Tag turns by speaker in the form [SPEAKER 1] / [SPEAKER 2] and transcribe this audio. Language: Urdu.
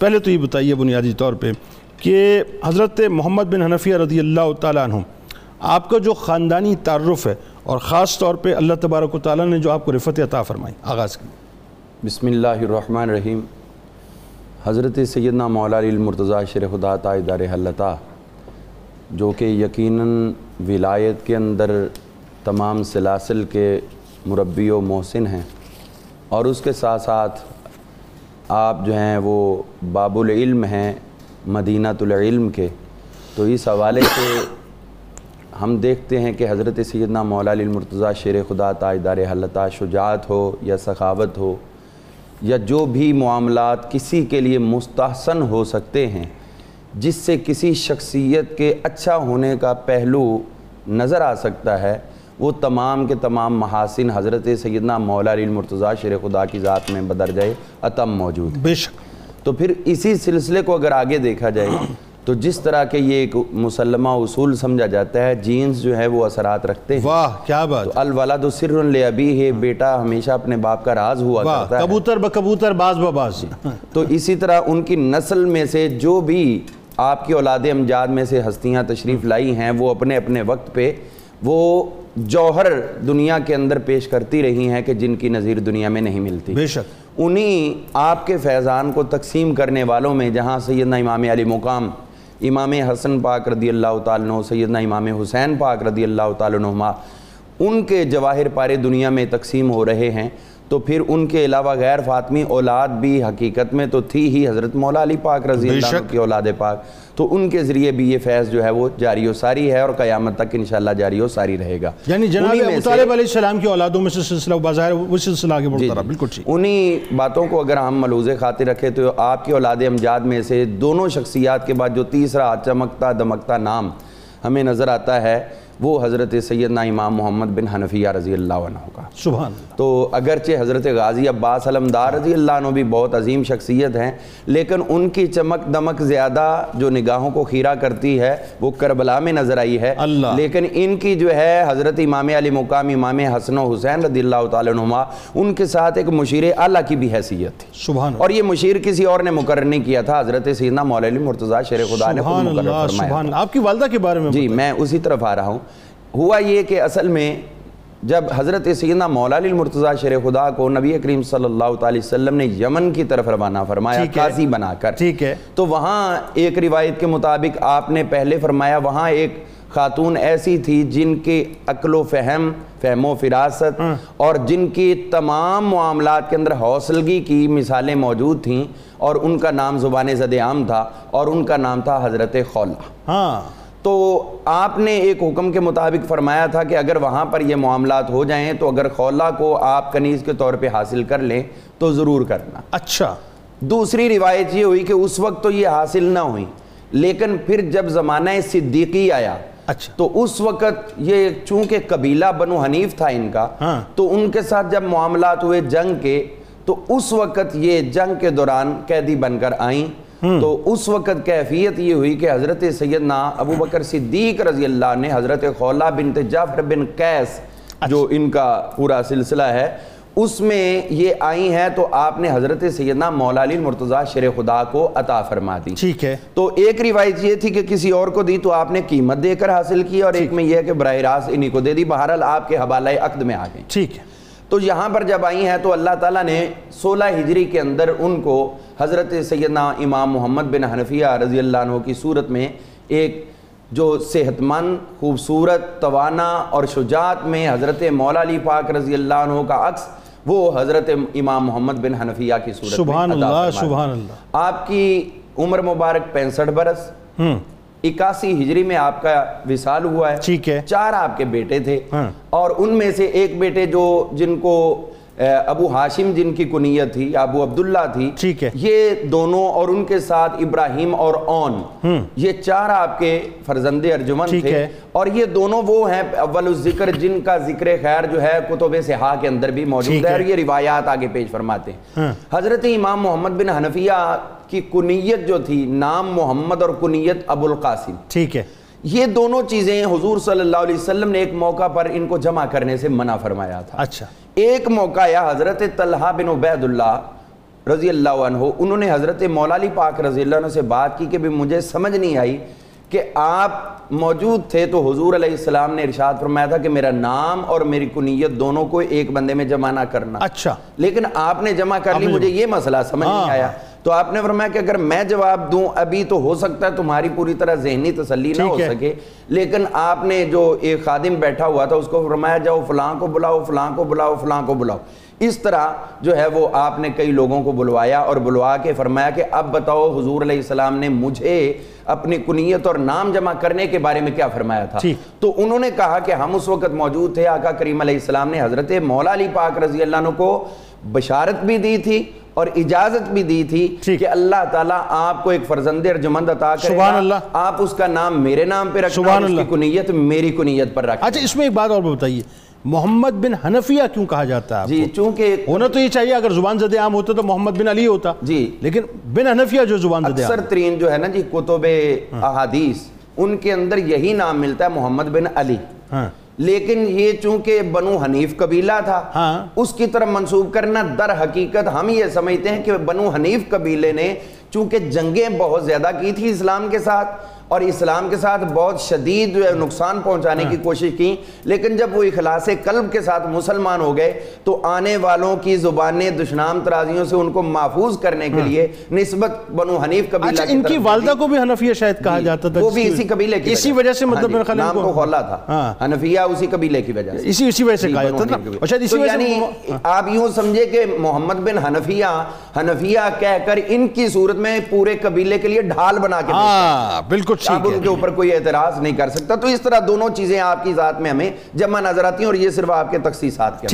[SPEAKER 1] پہلے تو یہ بتائیے بنیادی طور پہ کہ حضرت محمد بن حنفیہ رضی اللہ تعالیٰ عنہ، آپ کا جو خاندانی تعارف ہے اور خاص طور پہ اللہ تبارک و تعالیٰ نے جو آپ کو رفت عطا فرمائی، آغاز کی
[SPEAKER 2] بسم اللہ الرحمن الرحیم۔ حضرت سیدنا مولا علی المرتضی شیر خدا تاجدار حلتا، جو کہ یقیناً ولایت کے اندر تمام سلاسل کے مربی و محسن ہیں، اور اس کے ساتھ ساتھ آپ جو ہیں وہ باب العلم ہیں مدینہ العلم کے۔ تو اس حوالے سے ہم دیکھتے ہیں کہ حضرت سیدنا مولا علی المرتضی شیر خدا تاجدار حلتا شجاعت ہو یا سخاوت ہو یا جو بھی معاملات کسی کے لیے مستحسن ہو سکتے ہیں، جس سے کسی شخصیت کے اچھا ہونے کا پہلو نظر آ سکتا ہے وہ تمام کے تمام محاسن حضرت سیدنا مولا علی المرتضی شیر خدا کی ذات میں بدر جائے اتم موجود۔
[SPEAKER 1] بے شک
[SPEAKER 2] تو پھر اسی سلسلے کو اگر آگے دیکھا جائے تو جس طرح کے یہ ایک مسلمہ اصول سمجھا جاتا ہے جینز جو ہے وہ اثرات رکھتے ہیں۔
[SPEAKER 1] واہ کیا بات۔
[SPEAKER 2] تو الولد سر لابی ہے بیٹا ہمیشہ اپنے باپ کا راز ہوا کرتا ہے۔
[SPEAKER 1] کبوتر بکبوتر باز بباز
[SPEAKER 2] تو اسی طرح ان کی نسل میں سے جو بھی آپ کی اولاد امجاد میں سے ہستیاں تشریف لائی ہیں وہ اپنے اپنے وقت پہ وہ جوہر دنیا کے اندر پیش کرتی رہی ہیں کہ جن کی نظیر دنیا میں نہیں ملتی۔
[SPEAKER 1] بے شک۔
[SPEAKER 2] انہی آپ کے فیضان کو تقسیم کرنے والوں میں جہاں سیدنا امام علی مقام امام حسن پاک رضی اللہ تعالیٰ عنہ سیدنا امام حسین پاک رضی اللہ تعالیٰ عنہما ان کے جواہر پارے دنیا میں تقسیم ہو رہے ہیں۔ تو پھر ان کے علاوہ غیر فاطمی اولاد بھی حقیقت میں تو تھی ہی حضرت مولا علی پاک رضی اللہ عنہ۔ کی اولاد پاک۔ تو ان کے ذریعے بھی یہ فیض جو ہے وہ جاری و ساری ہے اور قیامت تک انشاءاللہ جاری و ساری رہے گا۔
[SPEAKER 1] یعنی جناب ابو طالب علیہ السلام کی اولادوں میں سے سلسلہ بظاہر وہ سلسلہ آگے بڑھتا رہا بالکل ٹھیک۔
[SPEAKER 2] انہی باتوں کو اگر ہم ملوز خاطر رکھیں تو آپ کی اولاد امجاد میں سے دونوں شخصیات کے بعد جو تیسرا چمکتا دمکتا نام ہمیں نظر آتا ہے وہ حضرت سیدنا امام محمد بن حنفیہ رضی اللہ عنہ کا۔
[SPEAKER 1] سبحان اللہ۔
[SPEAKER 2] تو اگرچہ حضرت غازی عباس علمدار رضی اللہ عنہ بھی بہت عظیم شخصیت ہیں لیکن ان کی چمک دمک زیادہ جو نگاہوں کو خیرہ کرتی ہے وہ کربلا میں نظر آئی ہے۔
[SPEAKER 1] اللہ۔
[SPEAKER 2] لیکن ان کی جو ہے حضرت امام علی مقام امام حسن و حسین رضی اللہ تعالیٰ عنہما ان کے ساتھ ایک مشیر اعلیٰ کی بھی حیثیت تھی۔
[SPEAKER 1] سبحان اللہ۔
[SPEAKER 2] اور یہ مشیر کسی اور نے مقرر نہیں کیا تھا حضرت سیدنا مولا علی مرتضی شیر خدا نے خود مقرر فرمایا
[SPEAKER 1] سبحان اللہ۔ آپ کی والدہ کے بارے میں
[SPEAKER 2] جی میں اسی طرف آ رہا ہوں۔ ہوا یہ کہ اصل میں جب حضرت سیدنا مولا علی المرتضی شیر خدا کو نبی کریم صلی اللہ تعالی وسلم نے یمن کی طرف روانہ فرمایا۔ قاضی بنا کر۔
[SPEAKER 1] ٹھیک ہے۔
[SPEAKER 2] تو وہاں ایک روایت کے مطابق آپ نے پہلے فرمایا وہاں ایک خاتون ایسی تھی جن کے عقل و فہم فہم و فراست اور جن کی تمام معاملات کے اندر حوصلگی کی مثالیں موجود تھیں اور ان کا نام زبان زد عام تھا اور ان کا نام تھا حضرت خولہ۔
[SPEAKER 1] ہاں۔
[SPEAKER 2] تو آپ نے ایک حکم کے مطابق فرمایا تھا کہ اگر وہاں پر یہ معاملات ہو جائیں تو اگر خولہ کو آپ کنیز کے طور پہ حاصل کر لیں تو ضرور کرنا۔
[SPEAKER 1] اچھا۔
[SPEAKER 2] دوسری روایت یہ ہوئی کہ اس وقت تو یہ حاصل نہ ہوئی لیکن پھر جب زمانہ صدیقی آیا
[SPEAKER 1] اچھا۔
[SPEAKER 2] تو اس وقت یہ چونکہ قبیلہ بنو حنیف تھا ان کا
[SPEAKER 1] ہاں۔
[SPEAKER 2] تو ان کے ساتھ جب معاملات ہوئے جنگ کے تو اس وقت یہ جنگ کے دوران قیدی بن کر آئیں۔ تو اس وقت کیفیت یہ ہوئی کہ حضرت سیدنا ابو بکر صدیق رضی اللہ نے حضرت خولہ بنت جعفر بن قیس جو ان کا پورا سلسلہ ہے اس میں یہ آئی ہیں تو آپ نے حضرت سیدنا مولا علی مرتضی شیر خدا کو عطا فرما دی۔
[SPEAKER 1] ٹھیک ہے۔
[SPEAKER 2] تو ایک روایت یہ تھی کہ کسی اور کو دی تو آپ نے قیمت دے کر حاصل کی اور ایک میں یہ ہے کہ براہ راست انہی کو دے دی۔ بہرحال آپ کے حوالہ عقد میں آ گئی
[SPEAKER 1] ٹھیک ہے۔
[SPEAKER 2] تو یہاں پر جب آئی ہیں تو اللہ تعالیٰ نے سولہ ہجری کے اندر ان کو حضرت سیدنا امام محمد بن حنفیہ رضی اللہ عنہ کی صورت میں ایک جو صحت مند خوبصورت توانا اور شجاعت میں حضرت مولا علی پاک رضی اللہ عنہ کا عکس وہ حضرت امام محمد بن حنفیہ کی صورت
[SPEAKER 1] سبحان
[SPEAKER 2] میں
[SPEAKER 1] اللہ۔ سبحان اللہ۔
[SPEAKER 2] آپ کی عمر مبارک پینسٹھ برس۔ اکاسی ہجری میں آپ کا وصال ہوا ہے۔
[SPEAKER 1] ٹھیک ہے۔
[SPEAKER 2] چار آپ کے بیٹے تھے۔
[SPEAKER 1] ہاں۔
[SPEAKER 2] اور ان میں سے ایک بیٹے جو جن کو ابو ہاشم جن کی کنیت تھی ابو عبداللہ تھی
[SPEAKER 1] ٹھیک ہے۔
[SPEAKER 2] یہ دونوں اور ان کے ساتھ ابراہیم اور اون۔ یہ چار آپ کے فرزند ارجمن تھے۔ اور یہ دونوں وہ ہیں اول الذکر جن کا ذکر خیر جو ہے کتب صحا کے اندر بھی موجود ہے۔ اور یہ روایات آگے پیش فرماتے ہیں۔
[SPEAKER 1] ہاں۔
[SPEAKER 2] حضرت امام محمد بن حنفیہ کی کنیت جو تھی نام محمد اور کنیت ابو القاسم
[SPEAKER 1] ٹھیک ہے۔
[SPEAKER 2] یہ دونوں چیزیں حضور صلی اللہ علیہ وسلم نے ایک موقع پر ان کو جمع کرنے سے منع فرمایا تھا۔
[SPEAKER 1] اچھا۔
[SPEAKER 2] ایک موقع یا حضرت طلحہ بن عبید اللہ رضی اللہ عنہ انہوں نے حضرت مولا علی پاک رضی اللہ عنہ سے بات کی کہ بھی مجھے سمجھ نہیں آئی کہ آپ موجود تھے تو حضور علیہ السلام نے ارشاد فرمایا تھا کہ میرا نام اور میری کنیت دونوں کو ایک بندے میں جمع نہ کرنا۔
[SPEAKER 1] اچھا۔
[SPEAKER 2] لیکن آپ نے جمع کر لی مجھے یہ مسئلہ سمجھ نہیں
[SPEAKER 1] ہاں۔
[SPEAKER 2] آیا۔ تو آپ نے فرمایا کہ اگر میں جواب دوں ابھی تو ہو سکتا ہے تمہاری پوری طرح ذہنی تسلی نہ ہو۔ سکے لیکن آپ نے جو ایک خادم بیٹھا ہوا تھا اس کو فرمایا جاؤ فلاں کو بلاؤ فلاں کو بلاؤ فلاں کو بلاؤ اس طرح جو ہے وہ آپ نے کئی لوگوں کو بلوایا اور بلوا کے فرمایا کہ اب بتاؤ حضور علیہ السلام نے مجھے اپنی کنیت اور نام جمع کرنے کے بارے میں کیا فرمایا تھا۔ تو انہوں نے کہا کہ ہم اس وقت موجود تھے آقا کریم علیہ السلام نے حضرت مولا علی پاک رضی اللہ عنہ کو بشارت بھی دی تھی اور اجازت بھی دی تھی۔ کہ اللہ تعالیٰ آپ کو ایک فرزند ارجمند عطا کرے
[SPEAKER 1] سبحان اللہ۔
[SPEAKER 2] آپ اس کا نام میرے نام پہ رکھنا
[SPEAKER 1] سبحان
[SPEAKER 2] اس کی۔ کنیت میری کنیت پر رکھنا
[SPEAKER 1] اچھا اس میں ایک بات اور بتائیے محمد بن حنفیہ کیوں کہا جاتا ہے
[SPEAKER 2] جی؟ چونکہ
[SPEAKER 1] ہونا تو یہ چاہیے اگر زبان زد عام ہوتا تو محمد بن علی ہوتا۔
[SPEAKER 2] جی۔
[SPEAKER 1] لیکن بن حنفیہ جو زبان زد
[SPEAKER 2] اکثر ترین جو ہے نا جی کتب احادیث ان کے اندر یہی نام ملتا ہے محمد بن علی۔
[SPEAKER 1] ہاں۔
[SPEAKER 2] لیکن یہ چونکہ بنو حنیف قبیلہ تھا
[SPEAKER 1] ہاں۔
[SPEAKER 2] اس کی طرف منسوب کرنا در حقیقت ہم یہ سمجھتے ہیں کہ بنو حنیف قبیلے نے چونکہ جنگیں بہت زیادہ کی تھی اسلام کے ساتھ اور اسلام کے ساتھ بہت شدید جو ہے نقصان پہنچانے کی کوشش کی لیکن جب وہ اخلاص قلب کے ساتھ مسلمان ہو گئے تو آنے والوں کی زبانیں دشنام ترازیوں سے ان کو محفوظ کرنے کے لیے نسبت بنو حنیف قبیلہ
[SPEAKER 1] اچھا ان کی
[SPEAKER 2] طرف
[SPEAKER 1] والدہ کو بھی حنفیہ شاید کہا جاتا تھا
[SPEAKER 2] وہ بھی اسی قبیلے کی
[SPEAKER 1] اسی وجہ سے۔
[SPEAKER 2] ہاں
[SPEAKER 1] مطلب
[SPEAKER 2] جی،
[SPEAKER 1] میرے خیال
[SPEAKER 2] نام کو کھولا تھا۔
[SPEAKER 1] ہاں۔
[SPEAKER 2] حنفیہ اسی قبیلے کی وجہ سے۔
[SPEAKER 1] اسی اسی وجہ سے
[SPEAKER 2] جی،
[SPEAKER 1] کہا جاتا تھا
[SPEAKER 2] قبیلے۔
[SPEAKER 1] اچھا اسی وجہ
[SPEAKER 2] یعنی آپ یوں سمجھے کہ محمد بن حنفیہ حنفیہ کہہ کر ان کی صورت میں پورے قبیلے کے لیے ڈھال بنا کے
[SPEAKER 1] ہاں بالکل۔
[SPEAKER 2] اب
[SPEAKER 1] ٹھیک
[SPEAKER 2] ان کے اوپر کوئی اعتراض نہیں کر سکتا۔ تو اس طرح دونوں چیزیں آپ کی ذات میں ہمیں جمع نظر آتی ہیں اور یہ صرف آپ کے تخصیصات کے